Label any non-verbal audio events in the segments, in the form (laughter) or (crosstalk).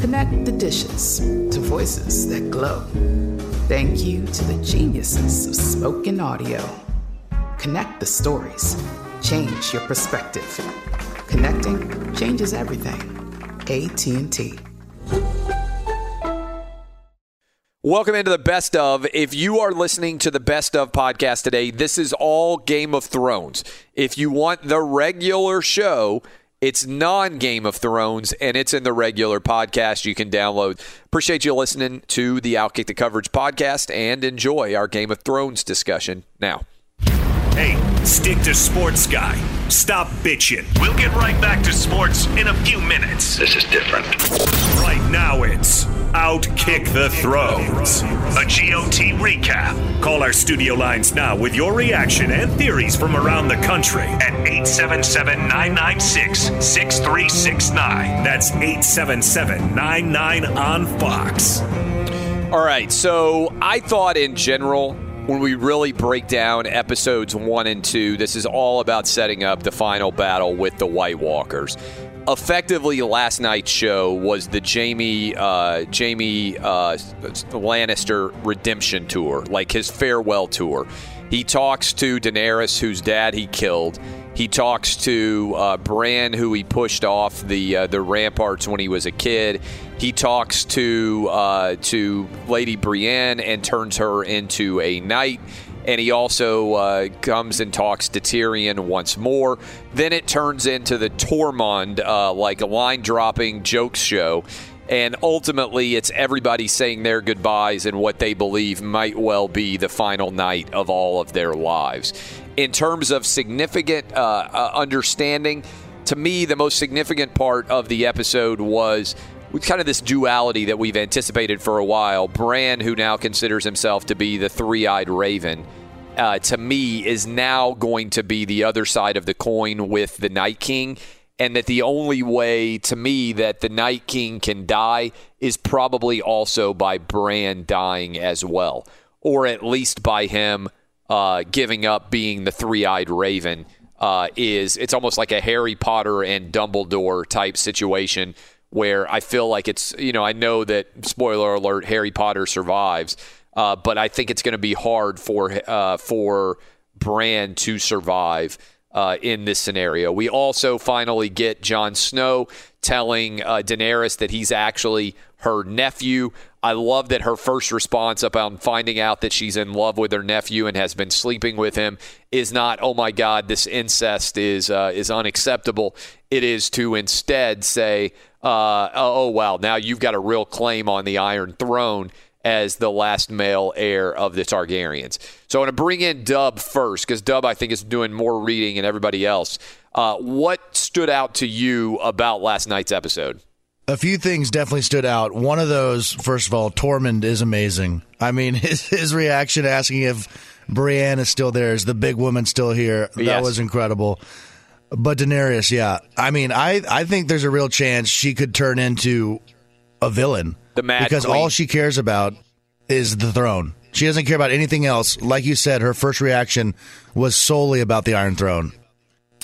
Connect the dishes to voices that glow. Thank you to the geniuses of spoken audio. Connect the stories. Change your perspective. Connecting changes everything. AT&T. Welcome into the best of. If you are listening to the best of podcast today, this is all Game of Thrones. If you want the regular show, it's non Game of Thrones and it's in the regular podcast you can download. Appreciate you listening to the Outkick the Coverage podcast and enjoy our Game of Thrones discussion now. Hey, stick to sports guy. Stop bitching. We'll get right back to sports in a few minutes. This is different. Right now it's Outkick the Thrones, a GOT recap. Call our studio lines now with your reaction and theories from around the country at 877 996 6369. That's 877 99 on Fox. All right, so I thought in general, when we really break down episodes one and two, this is all about setting up the final battle with the White Walkers. Effectively, last night's show was the Jaime uh, Jaime uh, Lannister redemption tour, like his farewell tour. He talks to Daenerys, whose dad he killed. He talks to uh, Bran, who he pushed off the uh, the ramparts when he was a kid. He talks to uh, to Lady Brienne and turns her into a knight. And he also uh, comes and talks to Tyrion once more. Then it turns into the Tormund, uh, like a line dropping jokes show. And ultimately, it's everybody saying their goodbyes and what they believe might well be the final night of all of their lives. In terms of significant uh, uh, understanding, to me, the most significant part of the episode was kind of this duality that we've anticipated for a while. Bran, who now considers himself to be the three eyed raven, uh, to me, is now going to be the other side of the coin with the Night King. And that the only way, to me, that the Night King can die is probably also by Bran dying as well, or at least by him uh, giving up being the three eyed raven. Uh, is it's almost like a Harry Potter and Dumbledore type situation where I feel like it's you know I know that spoiler alert Harry Potter survives, uh, but I think it's going to be hard for uh, for Bran to survive. Uh, in this scenario, we also finally get Jon Snow telling uh, Daenerys that he's actually her nephew. I love that her first response upon finding out that she's in love with her nephew and has been sleeping with him is not, "Oh my God, this incest is uh, is unacceptable." It is to instead say, uh, "Oh wow, now you've got a real claim on the Iron Throne." As the last male heir of the Targaryens. So I want to bring in Dub first because Dub, I think, is doing more reading than everybody else. Uh, what stood out to you about last night's episode? A few things definitely stood out. One of those, first of all, Tormund is amazing. I mean, (laughs) his, his reaction asking if Brienne is still there, is the big woman still here? That Yes. was incredible. But Daenerys, yeah. I mean, I, I think there's a real chance she could turn into a villain. The Mad Because Queen. all she cares about is the throne. She doesn't care about anything else. Like you said, her first reaction was solely about the Iron Throne.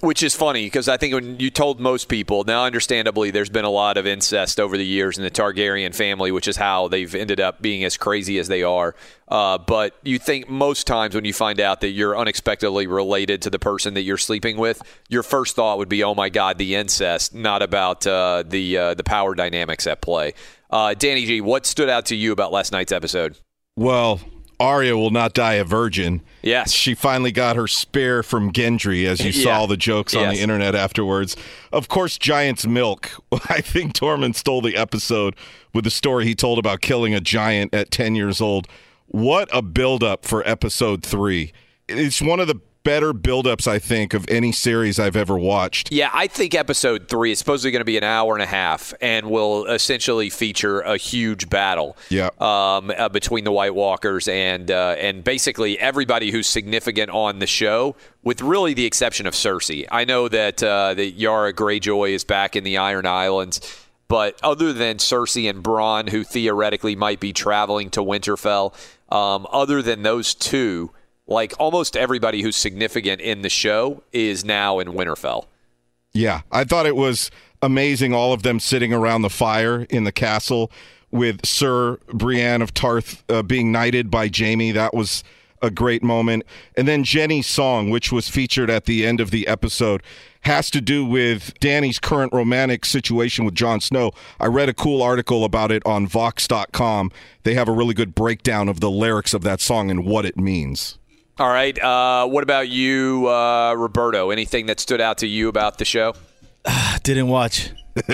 Which is funny because I think when you told most people, now understandably, there's been a lot of incest over the years in the Targaryen family, which is how they've ended up being as crazy as they are. Uh, but you think most times when you find out that you're unexpectedly related to the person that you're sleeping with, your first thought would be, "Oh my God, the incest," not about uh, the uh, the power dynamics at play. Uh, Danny G, what stood out to you about last night's episode? Well, Arya will not die a virgin. Yes. She finally got her spare from Gendry, as you (laughs) Yeah. saw the jokes on Yes. the internet afterwards. Of course, Giant's Milk. (laughs) I think Tormund stole the episode with the story he told about killing a giant at 10 years old. What a buildup for episode three. It's one of the better buildups, I think, of any series I've ever watched. Yeah, I think episode three is supposedly going to be an hour and a half and will essentially feature a huge battle Yeah. um, uh, between the White Walkers and uh, and basically everybody who's significant on the show, with really the exception of Cersei. I know that uh, that Yara Greyjoy is back in the Iron Islands. But other than Cersei and Bronn, who theoretically might be traveling to Winterfell, um, other than those two, like almost everybody who's significant in the show is now in Winterfell. Yeah, I thought it was amazing. All of them sitting around the fire in the castle with Sir Brienne of Tarth uh, being knighted by Jaime. That was a great moment. And then Jenny's song, which was featured at the end of the episode, has to do with Dany's current romantic situation with Jon Snow. I read a cool article about it on Vox.com. They have a really good breakdown of the lyrics of that song and what it means. All right. Uh, what about you, uh, Roberto? Anything that stood out to you about the show? (sighs) Didn't watch. (laughs)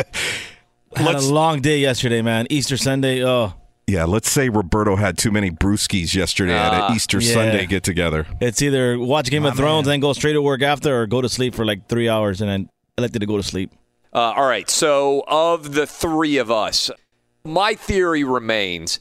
Had a long day yesterday, man. Easter Sunday. Oh, Yeah, let's say Roberto had too many brewskis yesterday at Ah, an Easter yeah. Sunday get together. it's either watch Game My of Thrones man. and then go straight to work after, or go to sleep for like three hours and then elected to go to sleep. Uh, all right. So, of the three of us, my theory remains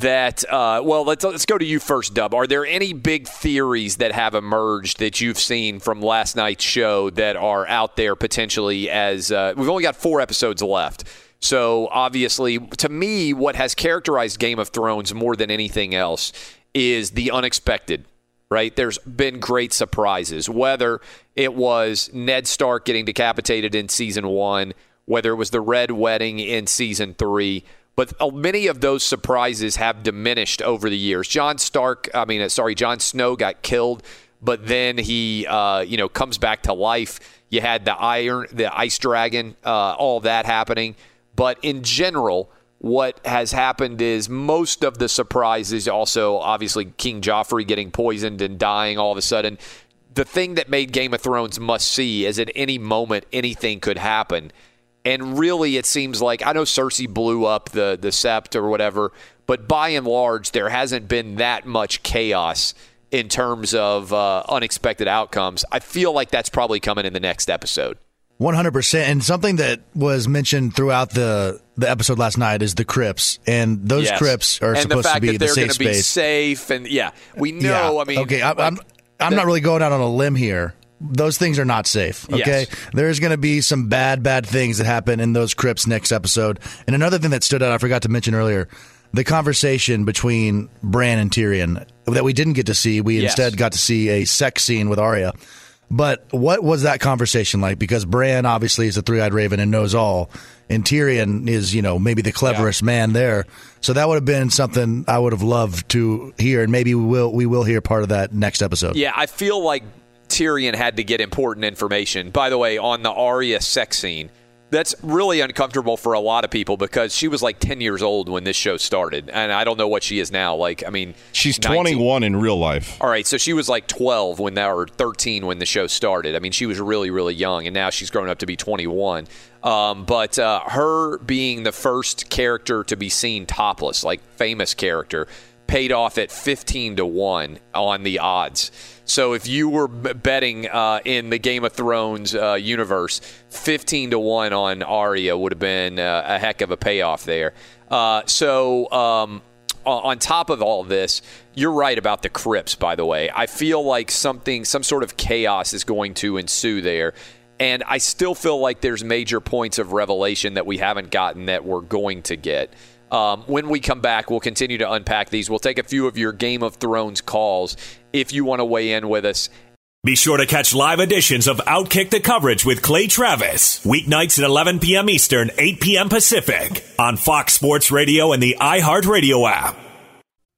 that. Uh, well, let's let's go to you first, Dub. Are there any big theories that have emerged that you've seen from last night's show that are out there potentially? As uh, we've only got four episodes left. So obviously, to me, what has characterized Game of Thrones more than anything else is the unexpected right? There's been great surprises, whether it was Ned Stark getting decapitated in season one, whether it was the Red Wedding in season three. But uh, many of those surprises have diminished over the years. Jon Stark, I mean, uh, sorry, Jon Snow got killed, but then he, uh, you know, comes back to life. You had the iron, the ice dragon, uh, all that happening. But in general, what has happened is most of the surprises also obviously King Joffrey getting poisoned and dying all of a sudden. The thing that made Game of Thrones must see is at any moment anything could happen. And really it seems like I know Cersei blew up the the sept or whatever, but by and large there hasn't been that much chaos in terms of uh, unexpected outcomes. I feel like that's probably coming in the next episode. One hundred percent, and something that was mentioned throughout the the episode last night is the crypts, and those Yes. crypts are and supposed to be the they're safe gonna be space. safe and yeah, we know. Yeah. I mean, okay, I'm, like, I'm, I'm not really going out on a limb here. Those things are not safe. Okay, Yes. there's going to be some bad, bad things that happen in those crypts next episode. And another thing that stood out, I forgot to mention earlier, the conversation between Bran and Tyrion that we didn't get to see. We Yes. instead got to see a sex scene with Arya. But what was that conversation like? Because Bran obviously is a three-eyed raven and knows all, and Tyrion is, you know, maybe the cleverest man there. So that would have been something I would have loved to hear, and maybe we will we will hear part of that next episode. Yeah, I feel like Tyrion had to get important information. By the way, on the Arya sex scene, that's really uncomfortable for a lot of people because she was like 10 years old when this show started. And I don't know what she is now. Like, I mean, She's 19 21 in real life. All right, so she was like 12 when that, or 13 when the show started. I mean, she was really, really young, and now she's grown up to be 21. Um, but uh, her being the first character to be seen topless, like famous character, paid off at 15 to 1 on the odds. So if you were betting uh, in the Game of Thrones uh, universe, 15 to 1 on Arya would have been uh, a heck of a payoff there. Uh, so um, on top of all this, you're right about the crypts, by the way. I feel like something, some sort of chaos is going to ensue there. And I still feel like there's major points of revelation that we haven't gotten that we're going to get. Um, when we come back, we'll continue to unpack these. We'll take a few of your Game of Thrones calls if you want to weigh in with us. Be sure to catch live editions of Outkick the Coverage with Clay Travis, weeknights at 11 p.m. Eastern, 8 p.m. Pacific, on Fox Sports Radio and the iHeartRadio app.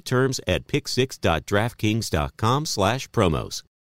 terms at pick6.draftkings.com slash promos.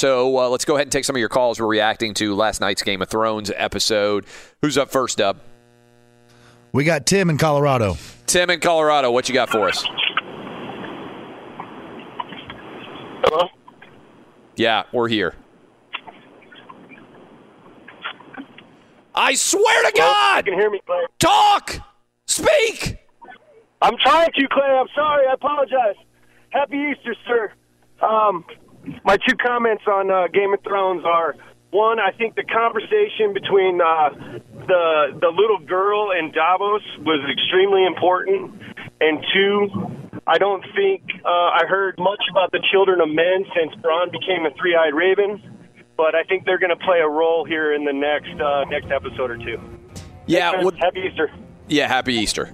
So uh, let's go ahead and take some of your calls. We're reacting to last night's Game of Thrones episode. Who's up first up? We got Tim in Colorado. Tim in Colorado. What you got for us? Hello? Yeah, we're here. I swear to God! You can hear me, Clay. Talk! Speak! I'm trying to, Clay. I'm sorry. I apologize. Happy Easter, sir. Um, my two comments on uh, Game of Thrones are one, I think the conversation between uh, the the little girl and Davos was extremely important, and two, I don't think uh, I heard much about the children of men since Bran became a three-eyed raven, but I think they're going to play a role here in the next uh, next episode or two. Yeah, well- happy Easter. Yeah, happy Easter.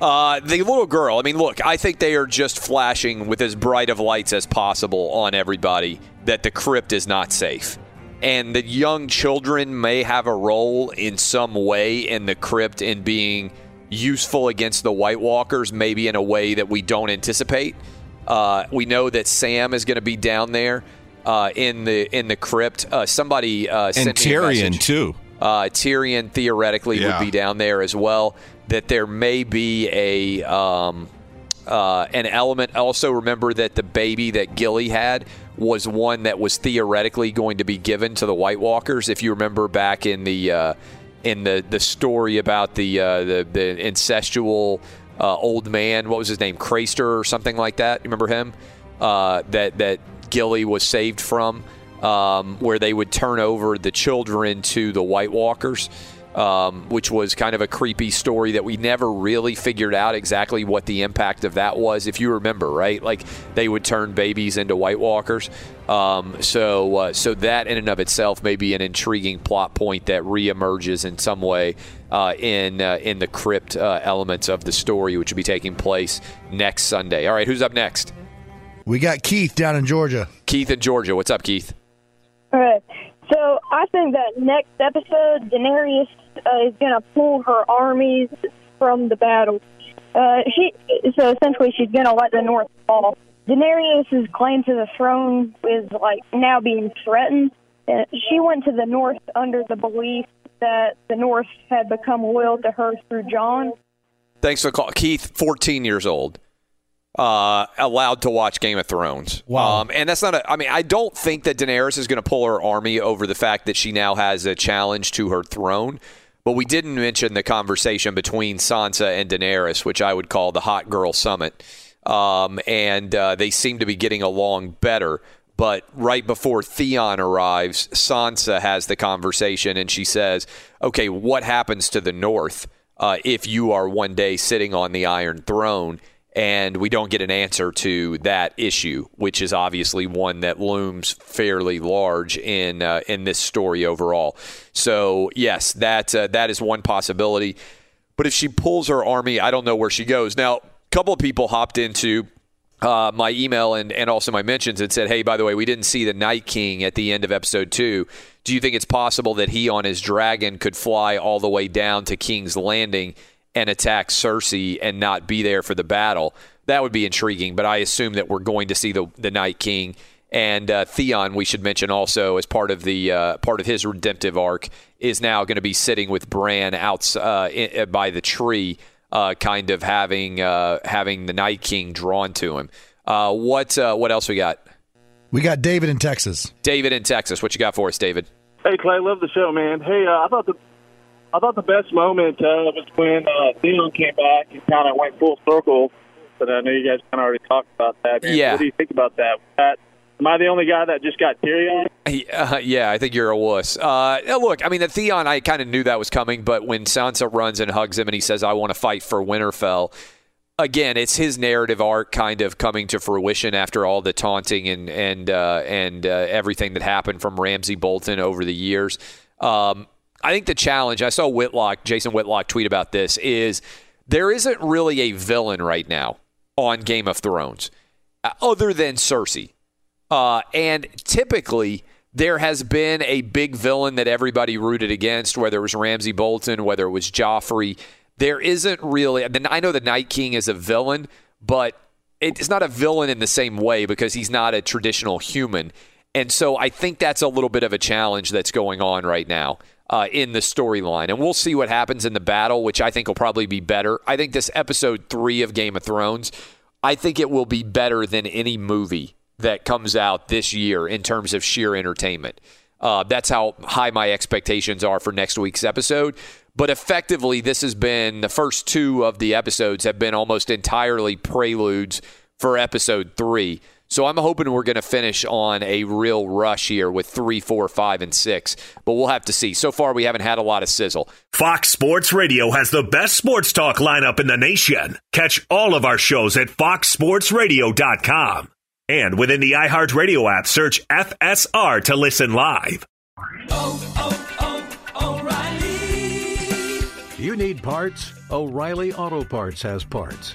Uh, the little girl, I mean, look, I think they are just flashing with as bright of lights as possible on everybody that the crypt is not safe. And the young children may have a role in some way in the crypt in being useful against the White Walkers, maybe in a way that we don't anticipate. Uh, we know that Sam is going to be down there uh, in the in the crypt. Uh, somebody uh, And sent me a Tyrion, too. Uh, Tyrion theoretically Yeah. would be down there as well. That there may be a um, uh, an element. Also, remember that the baby that Gilly had was one that was theoretically going to be given to the White Walkers. If you remember back in the uh, in the the story about the uh, the the incestual uh, old man, what was his name, Craster or something like that. You remember him? Uh, that that Gilly was saved from, um, where they would turn over the children to the White Walkers um, which was kind of a creepy story that we never really figured out exactly what the impact of that was. If you remember, right? Like they would turn babies into White Walkers. Um, so, uh, so that in and of itself may be an intriguing plot point that reemerges in some way uh, in uh, in the crypt uh, elements of the story, which will be taking place next Sunday. All right, who's up next? We got Keith down in Georgia. Keith in Georgia. What's up, Keith? All right. So I think that next episode, Daenerys uh, is going to pull her armies from the battle. Uh, she so essentially she's going to let the North fall. Daenerys' claim to the throne is like now being threatened. Uh, she went to the North under the belief that the North had become loyal to her through Jon. Thanks for the call, Keith. Fourteen years old. Uh, allowed to watch Game of Thrones. Wow. Um, and that's not a. I mean, I don't think that Daenerys is going to pull her army over the fact that she now has a challenge to her throne. But we didn't mention the conversation between Sansa and Daenerys, which I would call the hot girl summit. Um, and uh, they seem to be getting along better. But right before Theon arrives, Sansa has the conversation and she says, Okay, what happens to the North uh, if you are one day sitting on the Iron Throne? And we don't get an answer to that issue, which is obviously one that looms fairly large in uh, in this story overall. So yes, that uh, that is one possibility. But if she pulls her army, I don't know where she goes. Now, a couple of people hopped into uh, my email and, and also my mentions and said, hey, by the way, we didn't see the Night King at the end of episode two. Do you think it's possible that he on his dragon could fly all the way down to King's Landing and attack Cersei and not be there for the battle? That would be intriguing, but I assume that we're going to see the, the Night King. And uh, Theon, we should mention also as part of the uh, part of his redemptive arc, is now going to be sitting with Bran out uh, in, by the tree, uh, kind of having uh, having the Night King drawn to him. Uh, what uh, what else we got? We got David in Texas. David in Texas. What you got for us, David? Hey Clay, love the show, man. Hey, uh, I thought the I thought the best moment uh, was when uh, Theon came back and kind of went full circle. But I know you guys kind of already talked about that. Man. Yeah. What do you think about that? that? Am I the only guy that just got teary eyed? Uh, yeah, I think you're a wuss. Uh, look, I mean, the Theon, I kind of knew that was coming, but when Sansa runs and hugs him and he says, I want to fight for Winterfell, again, it's his narrative arc kind of coming to fruition after all the taunting and and uh, and uh, everything that happened from Ramsay Bolton over the years. Um, I think the challenge. I saw Whitlock, Jason Whitlock, tweet about this. Is there isn't really a villain right now on Game of Thrones uh, other than Cersei, uh, and typically. There has been a big villain that everybody rooted against, whether it was Ramsay Bolton, whether it was Joffrey there isn't really. I know the Night King is a villain, but it's not a villain in the same way because he's not a traditional human. And so I think that's a little bit of a challenge that's going on right now uh, in the storyline. And we'll see what happens in the battle, which I think will probably be better. I think this episode three of Game of Thrones, I think it will be better than any movie that comes out this year in terms of sheer entertainment. Uh, that's how high my expectations are for next week's episode. But effectively, this has been the first two of the episodes have been almost entirely preludes for episode three. So I'm hoping we're going to finish on a real rush here with three, four, five, and six. But we'll have to see. So far, we haven't had a lot of sizzle. Fox Sports Radio has the best sports talk lineup in the nation. Catch all of our shows at foxsportsradio.com. And within the iHeartRadio app, search FSR to listen live. Oh, oh, oh, O'Reilly. You need parts? O'Reilly Auto Parts has parts.